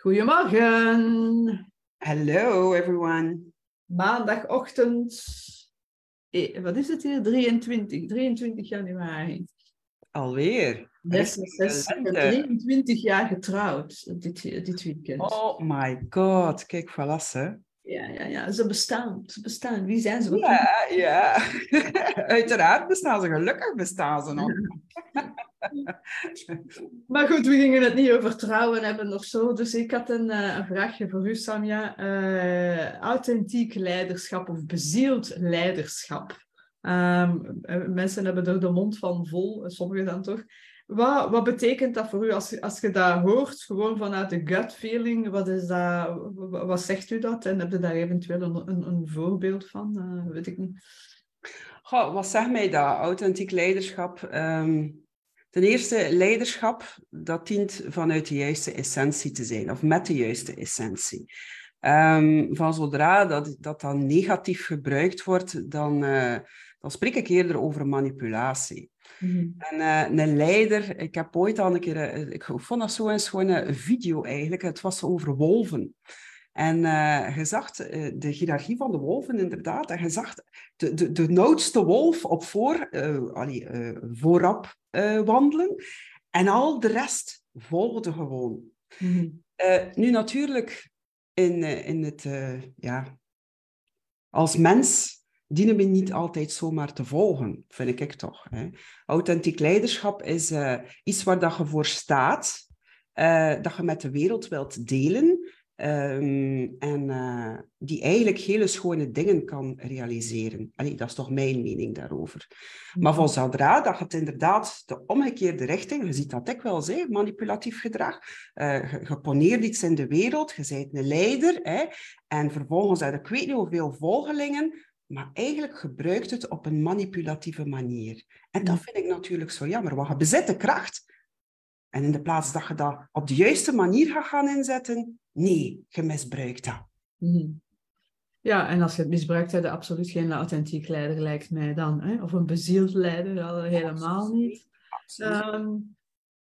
Goedemorgen. Hello everyone. Maandagochtend. Eh, wat is het hier? 23, 23 januari. Alweer. Ben 23 jaar getrouwd dit, dit weekend. Oh my god, kijk, verlassen. Ja, ja, ja, ze bestaan. Ze bestaan. Wie zijn ze? Ja, ja. Uiteraard bestaan ze. Gelukkig bestaan ze nog. Maar goed, we gingen het niet over trouwen hebben of zo. Dus ik had een, eh, een vraagje voor u, Samja. Eh, authentiek leiderschap of bezield leiderschap. Ehm, eh, mensen hebben er de mond van vol, sommigen dan toch. Wat, wat betekent dat voor u als, als je dat hoort, gewoon vanuit de gut feeling? Wat, is dat, wat, zegt u dat? En heb je daar eventueel een, een, voorbeeld van? Uh, weet ik niet. Goh, wat zegt mij dat? Authentiek leiderschap. Ehm, ten eerste, leiderschap, dat dient vanuit de juiste essentie te zijn, of met de juiste essentie. Um, van zodra dat, dat dan negatief gebruikt wordt, dan, uh, dan spreek ik eerder over manipulatie. Mm-hmm. En uh, een leider, ik heb ooit al een keer, uh, ik vond dat zo eens gewoon een video eigenlijk, het was over wolven. En uh, je zag de hiërarchie van de wolven inderdaad, en je zag de, de, de noodste wolf op voor, allee, voorop wandelen, en al de rest volgde gewoon. Mm-hmm. nu natuurlijk, in, in het, ja, als mens dienen we niet altijd zomaar te volgen, vind ik toch. Hè. Authentiek leiderschap is uh, iets waar dat je voor staat, uh, dat je met de wereld wilt delen um, en uh, die eigenlijk hele schone dingen kan realiseren. Allee, dat is toch mijn mening daarover. Maar van zodra dat het inderdaad de omgekeerde richting, je ziet dat ik wel zeg, manipulatief gedrag, je, je poneert iets in de wereld, je bent een leider, hè, en vervolgens heb ik weet niet hoeveel volgelingen, maar eigenlijk gebruikt het op een manipulatieve manier. En dat vind ik natuurlijk zo jammer, want je bezit de kracht. En in de plaats dat je dat op de juiste manier gaat gaan inzetten, nee, je misbruikt dat. Mhm. Ja, en als je het misbruikt, heb je absoluut geen authentiek leider, lijkt mij dan. Hè? Of een bezield leider, al helemaal niet. Um,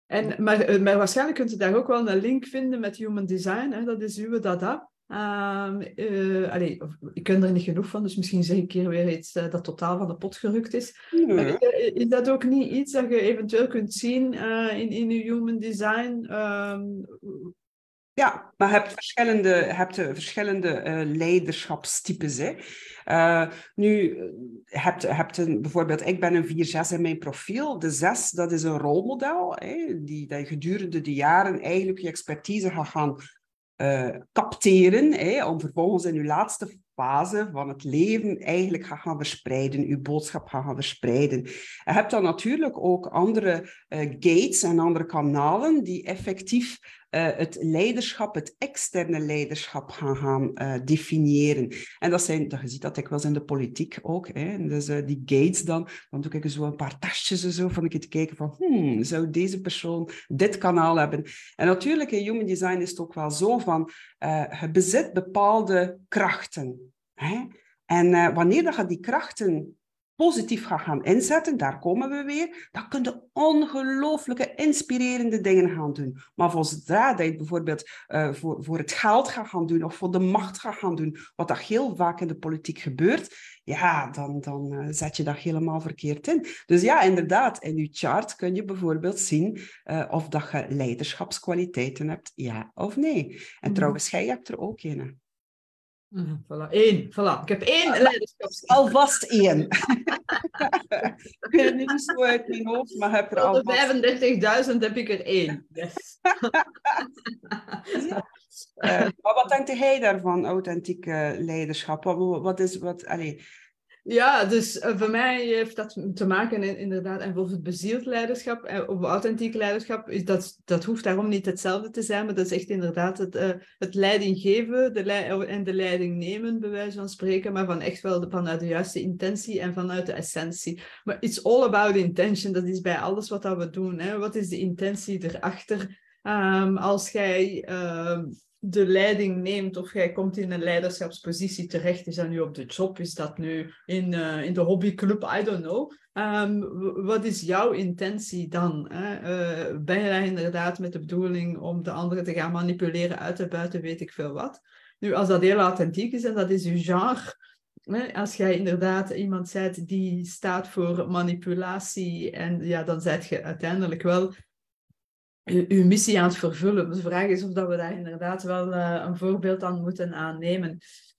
en, maar, eh, maar waarschijnlijk kunt je daar ook wel een link vinden met human design. Hè? Dat is uw dada. Um, uh, allee, ik ken er niet genoeg van, dus misschien zeg ik hier weer iets uh, dat totaal van de pot gerukt is. Nee. Maar is, is, dat ook niet iets dat je eventueel kunt zien uh, in, in je human design? Um, ja, maar je hebt verschillende, hebt verschillende leiderschapstypes. Hè. nu, hebt, hebt een, bijvoorbeeld, ik ben een 4-6 in mijn profiel. De 6, dat is een rolmodel, hè, die, dat je gedurende de jaren eigenlijk je expertise gaat gaan uh, capteren, hè, om vervolgens in uw laatste fase van het leven eigenlijk gaan, gaan verspreiden, uw boodschap gaan, gaan verspreiden. Je hebt dan natuurlijk ook andere uh, gates en andere kanalen die effectief uh, het leiderschap, het externe leiderschap gaan, gaan uh, definiëren. En dat zijn, dat je ziet dat ik wel in de politiek ook. Hè. Dus die gates dan, dan doe ik zo een paar tastjes en zo, van ik te kijken van, hmm, zou deze persoon dit kanaal hebben? En natuurlijk in human design is het ook wel zo van, je bezit bepaalde krachten. Hè? En wanneer dat je die krachten positief gaat gaan inzetten, daar komen we weer, dan kun je ongelooflijke inspirerende dingen gaan doen. Maar voor zodra dat je bijvoorbeeld uh, voor, voor het geld gaat gaan doen of voor de macht gaat gaan doen, wat dat heel vaak in de politiek gebeurt, ja, dan, dan uh, zet je dat helemaal verkeerd in. Dus ja, inderdaad, in je chart kun je bijvoorbeeld zien uh, of dat je leiderschapskwaliteiten hebt, ja of nee. En mm. trouwens, jij hebt er ook een. Mm, voilà, één. Voilà. Ik heb één leiderschap. Alvast één. ik weet het niet zo uit mijn hoofd, maar heb er al. de 35.000 heb ik er één. Yes. uh, maar wat denkt hij daarvan, authentiek leiderschap? Wat, wat is, wat, allez, ja, dus uh, voor mij heeft dat te maken in, inderdaad, en bijvoorbeeld bezield leiderschap uh, of authentiek leiderschap, is dat, dat hoeft daarom niet hetzelfde te zijn, maar dat is echt inderdaad het, uh, het leiding geven de lei en de leiding nemen, bij wijze van spreken, maar van echt wel vanuit de juiste intentie en vanuit de essentie. Maar it's all about intention, dat is bij alles wat dat we doen. Hè. Wat is de intentie erachter? Um, als jij... de leiding neemt of jij komt in een leiderschapspositie terecht, is dat nu op de job, is dat nu in, uh, in de hobbyclub, I don't know. Um, wat is jouw intentie dan? Hè? Uh, ben je daar inderdaad met de bedoeling om de anderen te gaan manipuleren, uit te buiten, weet ik veel wat? Nu, als dat heel authentiek is en dat is uw genre, als jij inderdaad iemand bent die staat voor manipulatie, en ja, dan zet je uiteindelijk wel uw missie aan het vervullen. De vraag is of dat we daar inderdaad wel uh, een voorbeeld aan moeten aannemen.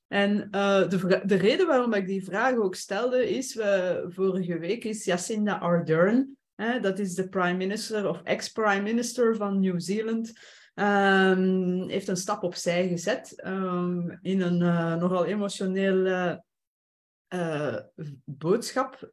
En uh, de, de, reden waarom ik die vraag ook stelde is, uh, vorige week is Jacinda Ardern, dat is de prime minister of ex-prime minister van New Zealand, um, heeft een stap opzij gezet um, in een nogal emotionele boodschap,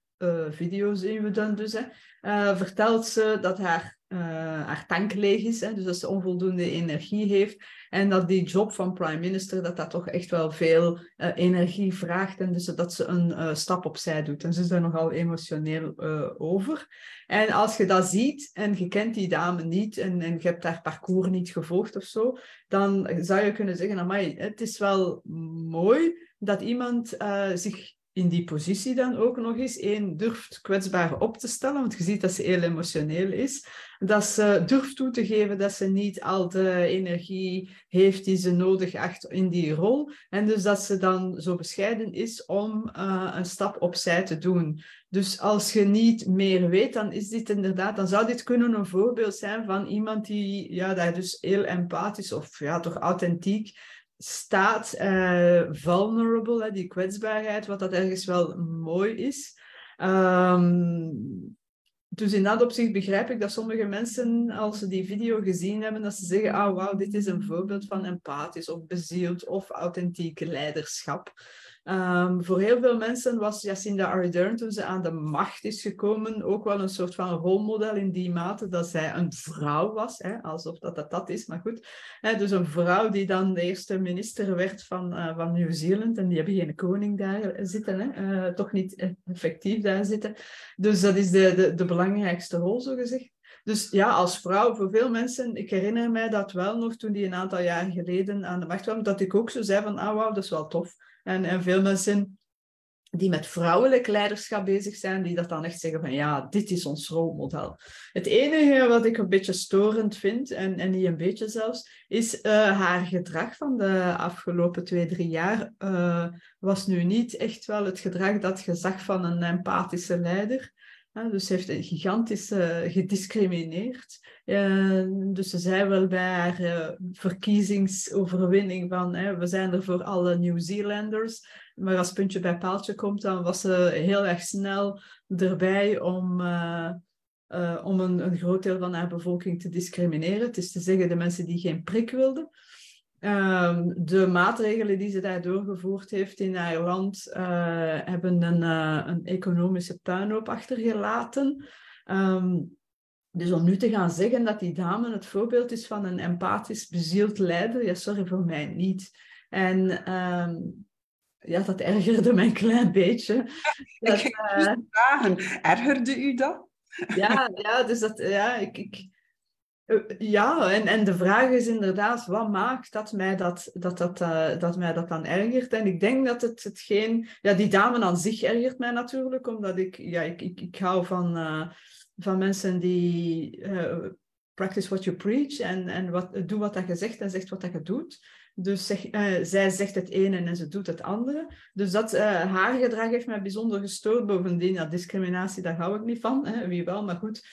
video zien we dan dus, hè, vertelt ze dat haar uh, haar tank leeg is, hè, dus dat ze onvoldoende energie heeft. En dat die job van prime minister, dat dat toch echt wel veel uh, energie vraagt. En dus dat ze een uh, stap opzij doet. En ze is daar nogal emotioneel over. En als je dat ziet en je kent die dame niet en, en je hebt haar parcours niet gevolgd of zo, dan zou je kunnen zeggen, amai, het is wel mooi dat iemand zich in die positie dan ook nog eens één durft kwetsbaar op te stellen, want je ziet dat ze heel emotioneel is, dat ze durft toe te geven dat ze niet al de energie heeft die ze nodig acht in die rol, en dus dat ze dan zo bescheiden is om uh, een stap opzij te doen. Dus als je niet meer weet, dan is dit inderdaad, dan zou dit kunnen een voorbeeld zijn van iemand die ja, daar dus heel empathisch of ja, toch authentiek staat uh, vulnerable, die kwetsbaarheid, wat dat ergens wel mooi is. Um, dus in dat opzicht begrijp ik dat sommige mensen, als ze die video gezien hebben, dat ze zeggen, ah wauw, dit is een voorbeeld van empathisch of bezield of authentieke leiderschap. Um, voor heel veel mensen was Jacinda Ardern, toen ze aan de macht is gekomen, ook wel een soort van rolmodel in die mate dat zij een vrouw was, hè, alsof dat, dat dat is, maar goed. Hè, dus een vrouw die dan de eerste minister werd van, uh, van Nieuw-Zeeland, en die hebben geen koning daar zitten, hè, uh, toch niet effectief daar zitten. Dus dat is de, de, de belangrijkste rol, zo gezegd. Dus ja, als vrouw, voor veel mensen, ik herinner mij dat wel nog toen die een aantal jaar geleden aan de macht kwam, dat ik ook zo zei van, ah wauw, dat is wel tof. En, en veel mensen die met vrouwelijk leiderschap bezig zijn, die dat dan echt zeggen van ja, dit is ons rolmodel. Het enige wat ik een beetje storend vind, en, en niet een beetje zelfs, is uh, haar gedrag van de afgelopen twee, drie jaar uh, was nu niet echt wel het gedrag dat je zag van een empathische leider. Dus ze heeft gigantisch gediscrimineerd. dus ze zei wel bij haar verkiezingsoverwinning van we zijn er voor alle Nieuw-Zeelanders. Maar als puntje bij paaltje komt, dan was ze heel erg snel erbij om, uh, om een, een, groot deel van haar bevolking te discrimineren. Het is te zeggen de mensen die geen prik wilden. Um, de maatregelen die ze daar doorgevoerd heeft in haar land uh, hebben een, een, economische puinhoop achtergelaten. Um, dus om nu te gaan zeggen dat die dame het voorbeeld is van een empathisch bezield leider, ja, sorry voor mij niet. En um, ja, dat ergerde mij een klein beetje. Dat, uh, vragen, ergerde u dat? ja, ja, dus dat, ja, ik, ik, eh, ja, en, en de vraag is inderdaad, wat maakt dat mij dat, dat, dat, uh, dat, mij dat dan ergert? En ik denk dat het hetgeen... Ja, die dame aan zich ergert mij natuurlijk, omdat ik... Ja, ik, ik, ik hou van, uh, van mensen die... practice what you preach en, en wat, doe wat dat je zegt en zegt wat dat je doet. Dus zij zegt het ene en ze doet het andere. Dus dat, haar gedrag heeft mij bijzonder gestoord. Bovendien, ja, discriminatie, daar hou ik niet van. Hè? Wie wel, maar goed.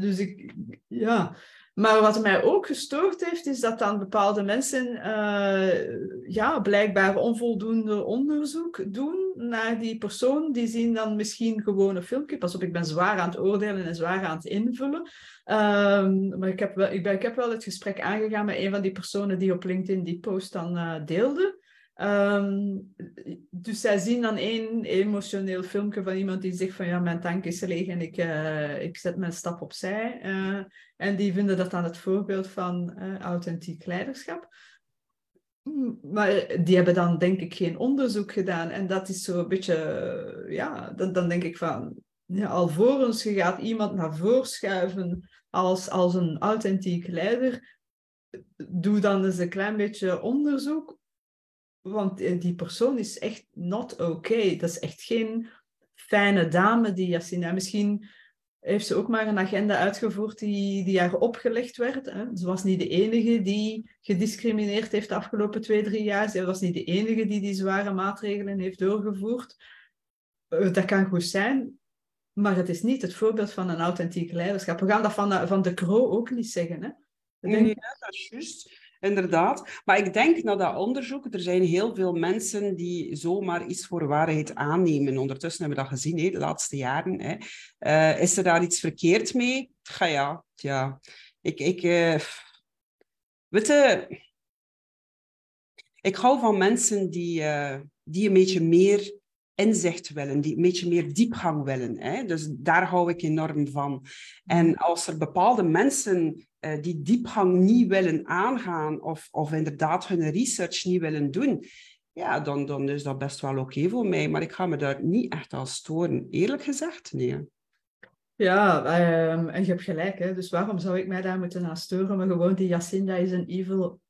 Dus ik, ja, maar wat mij ook gestoord heeft, is dat dan bepaalde mensen uh, ja, blijkbaar onvoldoende onderzoek doen naar die persoon. Die zien dan misschien gewoon een filmpje. Pas op, ik ben zwaar aan het oordelen en zwaar aan het invullen. Um, maar ik heb, wel, ik, ben, ik heb wel het gesprek aangegaan met een van die personen die op LinkedIn die post dan uh, deelde. Um, dus zij zien dan één emotioneel filmpje van iemand die zegt van ja, mijn tank is leeg en ik, uh, ik zet mijn stap opzij. Uh, en die vinden dat dan het voorbeeld van uh, authentiek leiderschap. Mm, maar die hebben dan denk ik geen onderzoek gedaan. En dat is zo een beetje, ja, dan, dan denk ik van, ja, alvorens je gaat iemand naar voren schuiven als, als een authentiek leider, doe dan eens een klein beetje onderzoek. Want die persoon is echt not. Okay. Dat is echt geen fijne dame, die Yassina. Misschien heeft ze ook maar een agenda uitgevoerd die, die haar opgelegd werd. Hè. Ze was niet de enige die gediscrimineerd heeft de afgelopen twee, drie jaar. Ze was niet de enige die die zware maatregelen heeft doorgevoerd. Eh, dat kan goed zijn, maar het is niet het voorbeeld van een authentiek leiderschap. We gaan dat van, van de Croo ook niet zeggen. Hè? Denk... Ja, dat is juist. Inderdaad. Maar ik denk na dat onderzoek, er zijn heel veel mensen die zomaar iets voor waarheid aannemen. Ondertussen hebben we dat gezien, hè, de laatste jaren. Hè. Uh, is er daar iets verkeerd mee? Ga ja, ja. Ik, ik, uh, ik hou van mensen die, uh, die een beetje meer inzicht willen, die een beetje meer diepgang willen. Hè? Dus daar hou ik enorm van. En als er bepaalde mensen uh, die diepgang niet willen aangaan of, of inderdaad hun research niet willen doen, ja, dan, dan is dat best wel oké voor mij. Maar ik ga me daar niet echt aan storen. Eerlijk gezegd, nee. Ja, um, en je hebt gelijk. Hè? Dus waarom zou ik mij daar moeten aan storen? Maar gewoon die Jacinda is een evil...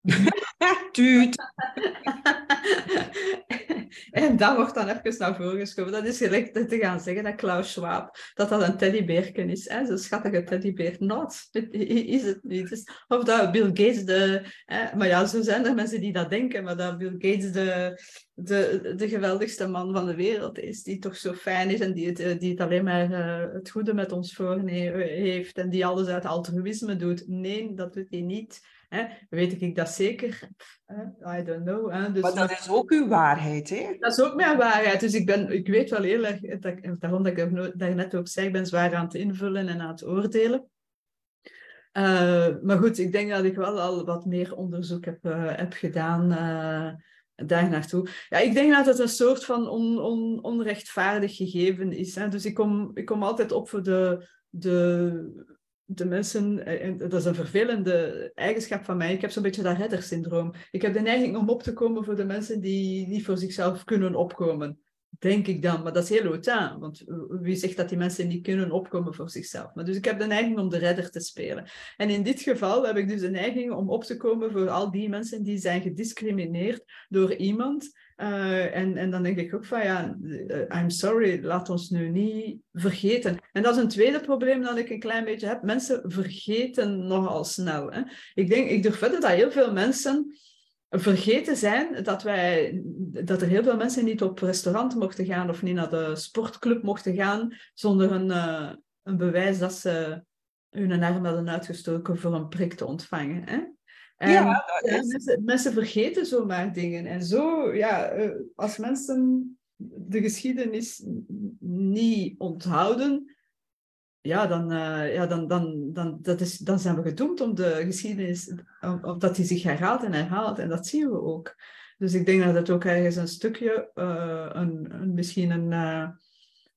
Tuut. En dat wordt dan even naar voren geschoven. Dat is gelijk te gaan zeggen dat Klaus Schwab, dat dat een teddybeerken is. Hè? Zo'n schattige teddybeer. Not. Is het niet. Dus, of dat Bill Gates de... Hè? Maar ja, zo zijn er mensen die dat denken. Maar dat Bill Gates de, de, de geweldigste man van de wereld is. Die toch zo fijn is en die het, die het alleen maar uh, het goede met ons voor heeft. En die alles uit altruïsme doet. Nee, dat doet hij niet. Hè? Weet ik dat zeker? I don't know. Hè? Dus, maar dat is ook uw waarheid, hè? Dat is ook mijn waarheid. Dus ik, ben, ik weet wel heel erg, dat, daarom dat ik daarnet ook zei, ik ben zwaar aan het invullen en aan het oordelen. Uh, maar goed, ik denk dat ik wel al wat meer onderzoek heb, uh, heb gedaan uh, daar naartoe. Ja, ik denk dat het een soort van on, on, onrechtvaardig gegeven is. Hè? Dus ik kom, ik kom altijd op voor de, de de mensen, eh, dat is een vervelende eigenschap van mij, ik heb zo'n beetje dat reddersyndroom. Ik heb de neiging om op te komen voor de mensen die niet voor zichzelf kunnen opkomen. Denk ik dan, maar dat is heel hautain, want wie zegt dat die mensen niet kunnen opkomen voor zichzelf? Maar dus ik heb de neiging om de redder te spelen. En in dit geval heb ik dus de neiging om op te komen voor al die mensen die zijn gediscrimineerd door iemand uh, en, en dan denk ik ook van ja, uh, I'm sorry, laat ons nu niet vergeten. En dat is een tweede probleem dat ik een klein beetje heb. Mensen vergeten nogal snel. Hè. Ik, denk, ik durf verder dat heel veel mensen vergeten zijn dat, wij, dat er heel veel mensen niet op restaurant mochten gaan of niet naar de sportclub mochten gaan zonder een, uh, een bewijs dat ze hun arm hadden uitgestoken voor een prik te ontvangen. Hè? En, ja, mensen, mensen, vergeten zomaar dingen. En zo, ja, eh, als mensen de geschiedenis niet onthouden, ja, dan, uh, ja, dan, dan, dan, dat is, dan zijn we gedoemd om de geschiedenis, of dat die zich herhaalt en herhaalt. En dat zien we ook. Dus ik denk dat het ook ergens een stukje, uh, een, een, misschien een, uh,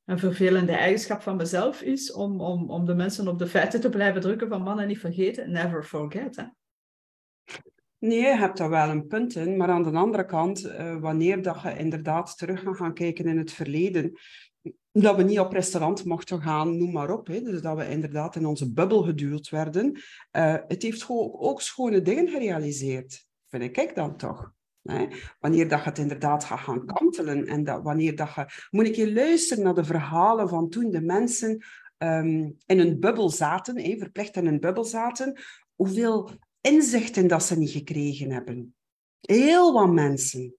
een vervelende eigenschap van mezelf is, om, om, om de mensen op de feiten te blijven drukken van mannen niet vergeten, never forget. Hè. Nee, je hebt daar wel een punt in. Maar aan de andere kant, wanneer dat je inderdaad terug gaat gaan kijken in het verleden, dat we niet op restaurant mochten gaan, noem maar op. Hè. Dus dat we inderdaad in onze bubbel geduwd werden. Uh, het heeft ook schone dingen gerealiseerd, vind ik dan toch. Hè? Wanneer dat je het inderdaad gaan kantelen en dat, wanneer dat je... Moet ik je luisteren naar de verhalen van toen de mensen um, in een bubbel zaten, hè, verplicht in een bubbel zaten, hoeveel inzichten dat ze niet gekregen hebben. Heel wat mensen.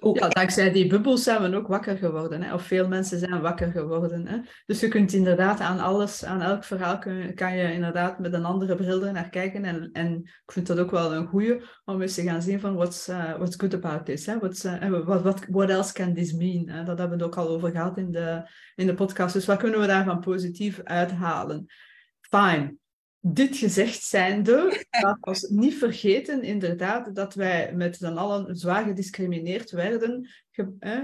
Ook. Ja, dankzij die bubbels zijn we ook wakker geworden. Hè? Of veel mensen zijn wakker geworden. Hè? Dus je kunt inderdaad aan alles, aan elk verhaal, kun, kan je inderdaad met een andere bril er naar kijken. En, en ik vind dat ook wel een goede om eens te gaan zien van what's, uh, what's good about this? Hè? What's, uh, what, what, what else can this mean? Hè? Dat hebben we het ook al over gehad in de, in de podcast. Dus wat kunnen we daarvan positief uithalen? Fine dit gezegd zijnde, laat ons niet vergeten inderdaad dat wij met z'n allen zwaar gediscrimineerd werden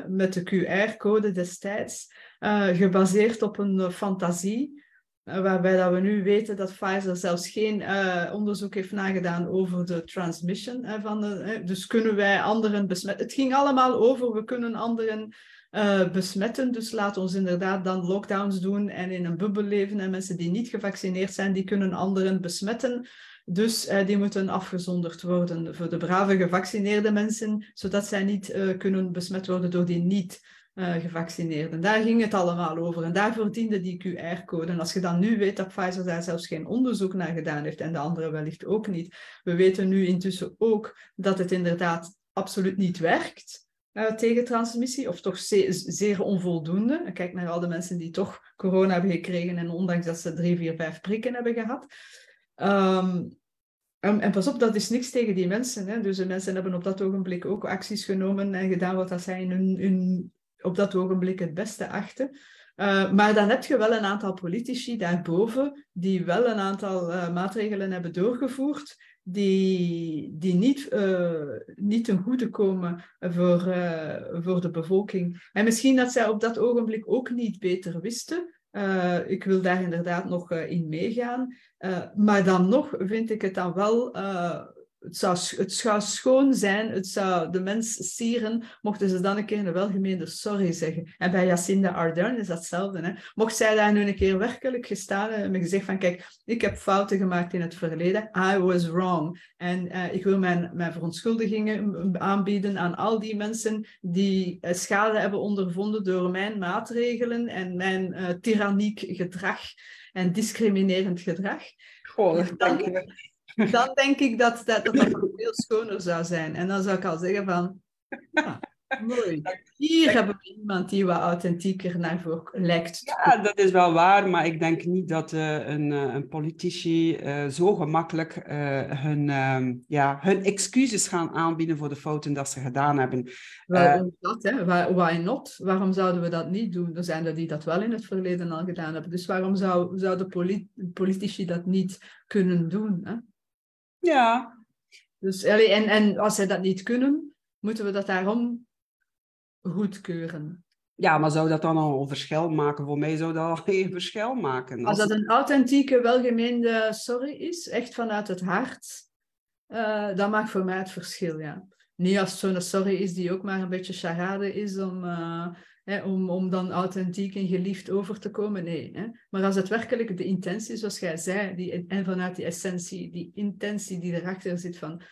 met de QR-code destijds, uh, gebaseerd op een fantasie, uh, waarbij dat we nu weten dat Pfizer zelfs geen uh, onderzoek heeft nagedaan over de transmission van de, dus kunnen wij anderen besmetten. Het ging allemaal over, we kunnen anderen uh, besmetten. Dus laat ons inderdaad dan lockdowns doen en in een bubbel leven. En mensen die niet gevaccineerd zijn, die kunnen anderen besmetten. Dus uh, die moeten afgezonderd worden voor de brave gevaccineerde mensen, zodat zij niet uh, kunnen besmet worden door die niet uh, gevaccineerden. Daar ging het allemaal over en daarvoor diende die QR-code. En als je dan nu weet dat Pfizer daar zelfs geen onderzoek naar gedaan heeft en de andere wellicht ook niet. We weten nu intussen ook dat het inderdaad absoluut niet werkt. Tegen transmissie, of toch zeer, onvoldoende. Kijk naar al de mensen die toch corona hebben gekregen en ondanks dat ze drie, vier, vijf prikken hebben gehad. Um, en pas op, dat is niks tegen die mensen. Hè. Dus de mensen hebben op dat ogenblik ook acties genomen en gedaan wat dat zij in hun, hun op dat ogenblik het beste achten. Uh, maar dan heb je wel een aantal politici daarboven die wel een aantal uh, maatregelen hebben doorgevoerd die, die niet, uh, niet ten goede komen voor, voor de bevolking. En misschien dat zij op dat ogenblik ook niet beter wisten. ik wil daar inderdaad nog in meegaan. maar dan nog vind ik het dan wel het zou, het zou schoon zijn, het zou de mens sieren, mochten ze dan een keer een welgemeende sorry zeggen. En bij Jacinda Ardern is dat hetzelfde. Hè? Mocht zij daar nu een keer werkelijk gestaan hebben en gezegd van, kijk, ik heb fouten gemaakt in het verleden, I was wrong. En uh, ik wil mijn, mijn verontschuldigingen aanbieden aan al die mensen die uh, schade hebben ondervonden door mijn maatregelen en mijn uh, tyranniek gedrag en discriminerend gedrag. Goh, dank je dan denk ik dat dat, dat, dat veel schoner zou zijn. En dan zou ik al zeggen van, ja, mooi. Hier hebben we iemand die wat authentieker naar voor lijkt. Ja, dat is wel waar, maar ik denk niet dat uh, een, uh, een politici uh, zo gemakkelijk hun, ehm, ja, hun excuses gaan aanbieden voor de fouten dat ze gedaan hebben. Waarom dat, hè? Why not? Waarom zouden we dat niet doen? Er zijn er die dat wel in het verleden al gedaan hebben. Dus waarom zou, zouden polit politici dat niet kunnen doen? Hè? Ja. Dus, en, en als zij dat niet kunnen, moeten we dat daarom goedkeuren. Ja, maar zou dat dan al een verschil maken? Voor mij zou dat al geen verschil maken. Als, dat een authentieke, welgemeende sorry is, echt vanuit het hart, uh, dat maakt voor mij het verschil, ja. Niet als het zo'n sorry is die ook maar een beetje charade is om... Uh, Hè, om, om dan authentiek en geliefd over te komen. Nee. Hè. Maar als het werkelijk de intentie, zoals jij zei, die, en vanuit die essentie, die intentie die erachter zit van...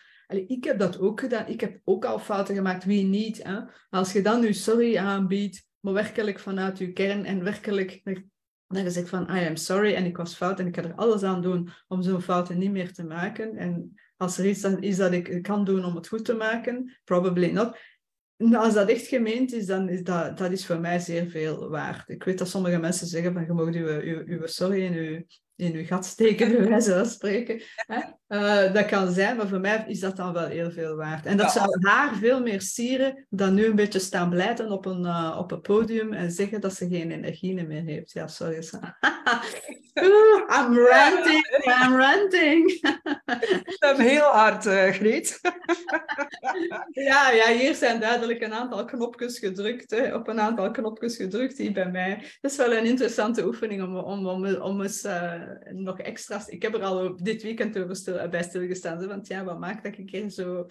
Ik heb dat ook gedaan. Ik heb ook al fouten gemaakt. Wie niet? Hè? Als je dan nu sorry aanbiedt, maar werkelijk vanuit je kern en werkelijk dan gezegd van I am sorry en ik was fout en ik ga er alles aan doen om zo'n fouten niet meer te maken. En als er iets is dat ik kan doen om het goed te maken, probably not. Nou, als dat echt gemeend is, dan is dat, dat is voor mij zeer veel waard. Ik weet dat sommige mensen zeggen van je mag uw sorry in uw, in uw gat steken, bij wijze van spreken. Uh, dat kan zijn, maar voor mij is dat dan wel heel veel waard. En dat zou haar veel meer sieren dan nu een beetje staan blijten op een, uh, op een podium en zeggen dat ze geen energie meer heeft. Ja, sorry. I'm ranting, I'm ranting. Ik heb heel hard, uh, Greet. ja, ja, hier zijn duidelijk een aantal knopjes gedrukt. Hè, op een aantal knopjes gedrukt hier bij mij. Dat is wel een interessante oefening om, om, om, om eens uh, nog extra's... Ik heb er al dit weekend over stil, bij stilgestaan. Want ja, wat maakt dat ik hier zo...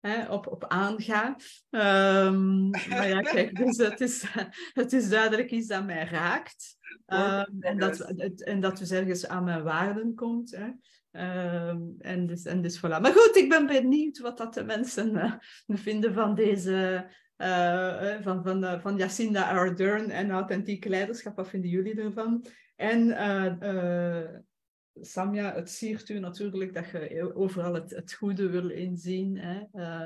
Hè, op, op aanga. Um, maar ja, kijk, dus het is, het is duidelijk iets dat mij raakt. Um, en, dat, en dat dus ergens aan mijn waarden komt. Hè. Um, en, dus, en dus voilà. Maar goed, ik ben benieuwd wat dat de mensen uh, vinden van deze... Uh, van, van, van Jacinda Ardern en authentiek leiderschap. Wat vinden jullie ervan? En Samja, het siert u natuurlijk dat je overal het, het goede wil inzien. Hè?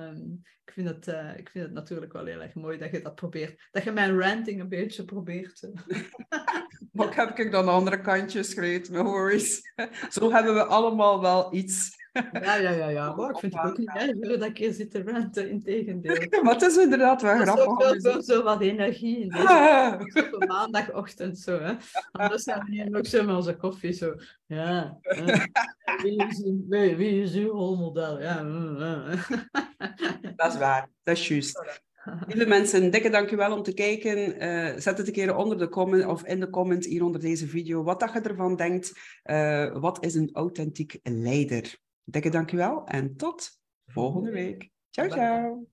Um, ik, vind het, uh, ik vind het natuurlijk wel heel erg mooi dat je dat probeert. Dat je mijn ranting een beetje probeert. Ook heb ik dan de andere kantjes gereed, no worries. Zo hebben we allemaal wel iets. Ja, ja, ja, ja. Maar ik vind het ook niet erg dat ik hier zit te ranten, in tegendeel. Maar het is inderdaad wel grappig. Er is ook zo wat energie in deze op een maandagochtend zo, hè. Anders zijn we hier nog zo met onze koffie zo. Ja, wie, is, wie, wie is uw rolmodel? Ja. Dat is waar, dat is juist. Lieve mensen, dikke dankjewel om te kijken. Uh, zet het een keer onder de comment of in de comment hier onder deze video wat dat je ervan denkt. Uh, wat is een authentiek leider? Dikke dankjewel en tot volgende week. Ciao, ciao.